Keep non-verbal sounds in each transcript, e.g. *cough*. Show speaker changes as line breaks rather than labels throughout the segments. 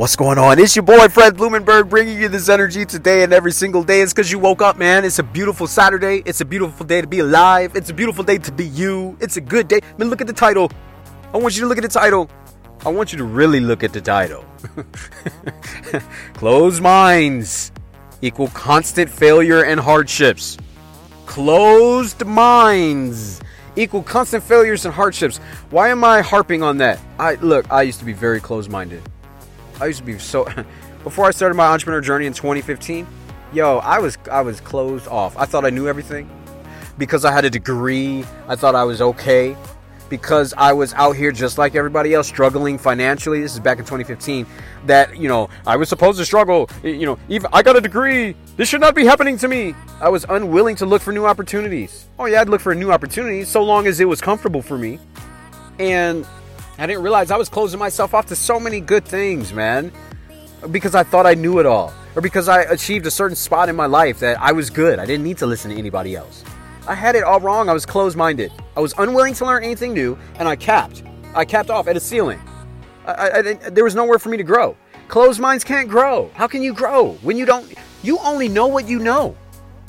What's going on? It's your boy Fred Blumenberg bringing you this energy today and every single day. It's because you woke up, man. It's a beautiful Saturday. It's a beautiful day to be alive. It's a beautiful day to be you. It's a good day. Man, look at the title. I want you to look at the title. I want you to really look at the title. *laughs* Closed minds equal constant failure and hardships. Closed minds equal constant failures and hardships. Why am I harping on that? I look, I used to be very closed-minded. I used to be so *laughs* before I started my entrepreneur journey in 2015. Yo, I was I was closed off. I thought I knew everything because I had a degree. I thought I was okay because I was out here just like everybody else struggling financially. This is back in 2015 that, you know, I was supposed to struggle, you know, even I got a degree. This should not be happening to me. I was unwilling to look for new opportunities. Oh yeah, I'd look for a new opportunity so long as it was comfortable for me. And I didn't realize I was closing myself off to so many good things, man. Because I thought I knew it all. Or because I achieved a certain spot in my life that I was good. I didn't need to listen to anybody else. I had it all wrong. I was closed minded. I was unwilling to learn anything new, and I capped. I capped off at a ceiling. I, I, there was nowhere for me to grow. Closed minds can't grow. How can you grow when you don't? You only know what you know.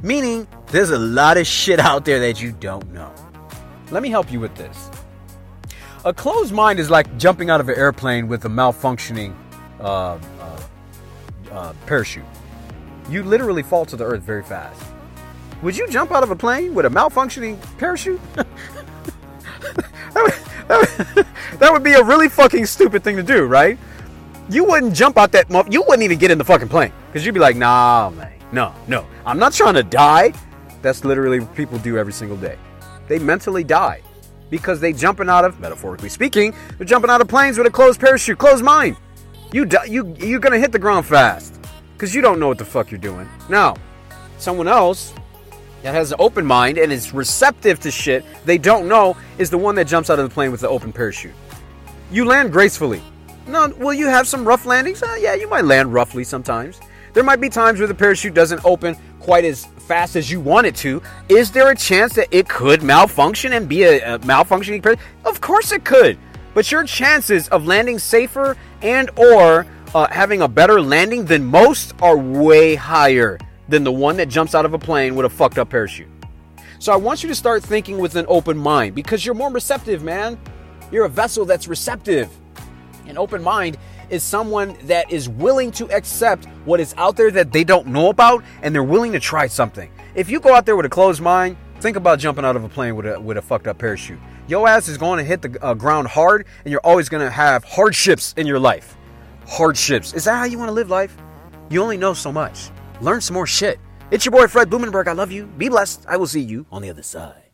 Meaning, there's a lot of shit out there that you don't know. Let me help you with this. A closed mind is like jumping out of an airplane with a malfunctioning uh, uh, uh, parachute. You literally fall to the earth very fast. Would you jump out of a plane with a malfunctioning parachute? *laughs* that, would, that, would, *laughs* that would be a really fucking stupid thing to do, right? You wouldn't jump out that. You wouldn't even get in the fucking plane because you'd be like, "Nah, man, no, no, I'm not trying to die." That's literally what people do every single day. They mentally die because they jumping out of, metaphorically speaking, they're jumping out of planes with a closed parachute, closed mind. You you you're gonna hit the ground fast because you don't know what the fuck you're doing. Now, someone else that has an open mind and is receptive to shit they don't know is the one that jumps out of the plane with the open parachute. You land gracefully. No, will you have some rough landings? Uh, yeah, you might land roughly sometimes. There might be times where the parachute doesn't open quite as fast as you want it to. Is there a chance that it could malfunction and be a, a malfunctioning parachute? Of course it could. But your chances of landing safer and or uh, having a better landing than most are way higher than the one that jumps out of a plane with a fucked up parachute. So I want you to start thinking with an open mind because you're more receptive, man. You're a vessel that's receptive. An open mind is someone that is willing to accept what is out there that they don't know about and they're willing to try something. If you go out there with a closed mind, think about jumping out of a plane with a, with a fucked up parachute. Your ass is going to hit the uh, ground hard and you're always going to have hardships in your life. Hardships. Is that how you want to live life? You only know so much. Learn some more shit. It's your boy Fred Blumenberg. I love you. Be blessed. I will see you on the other side.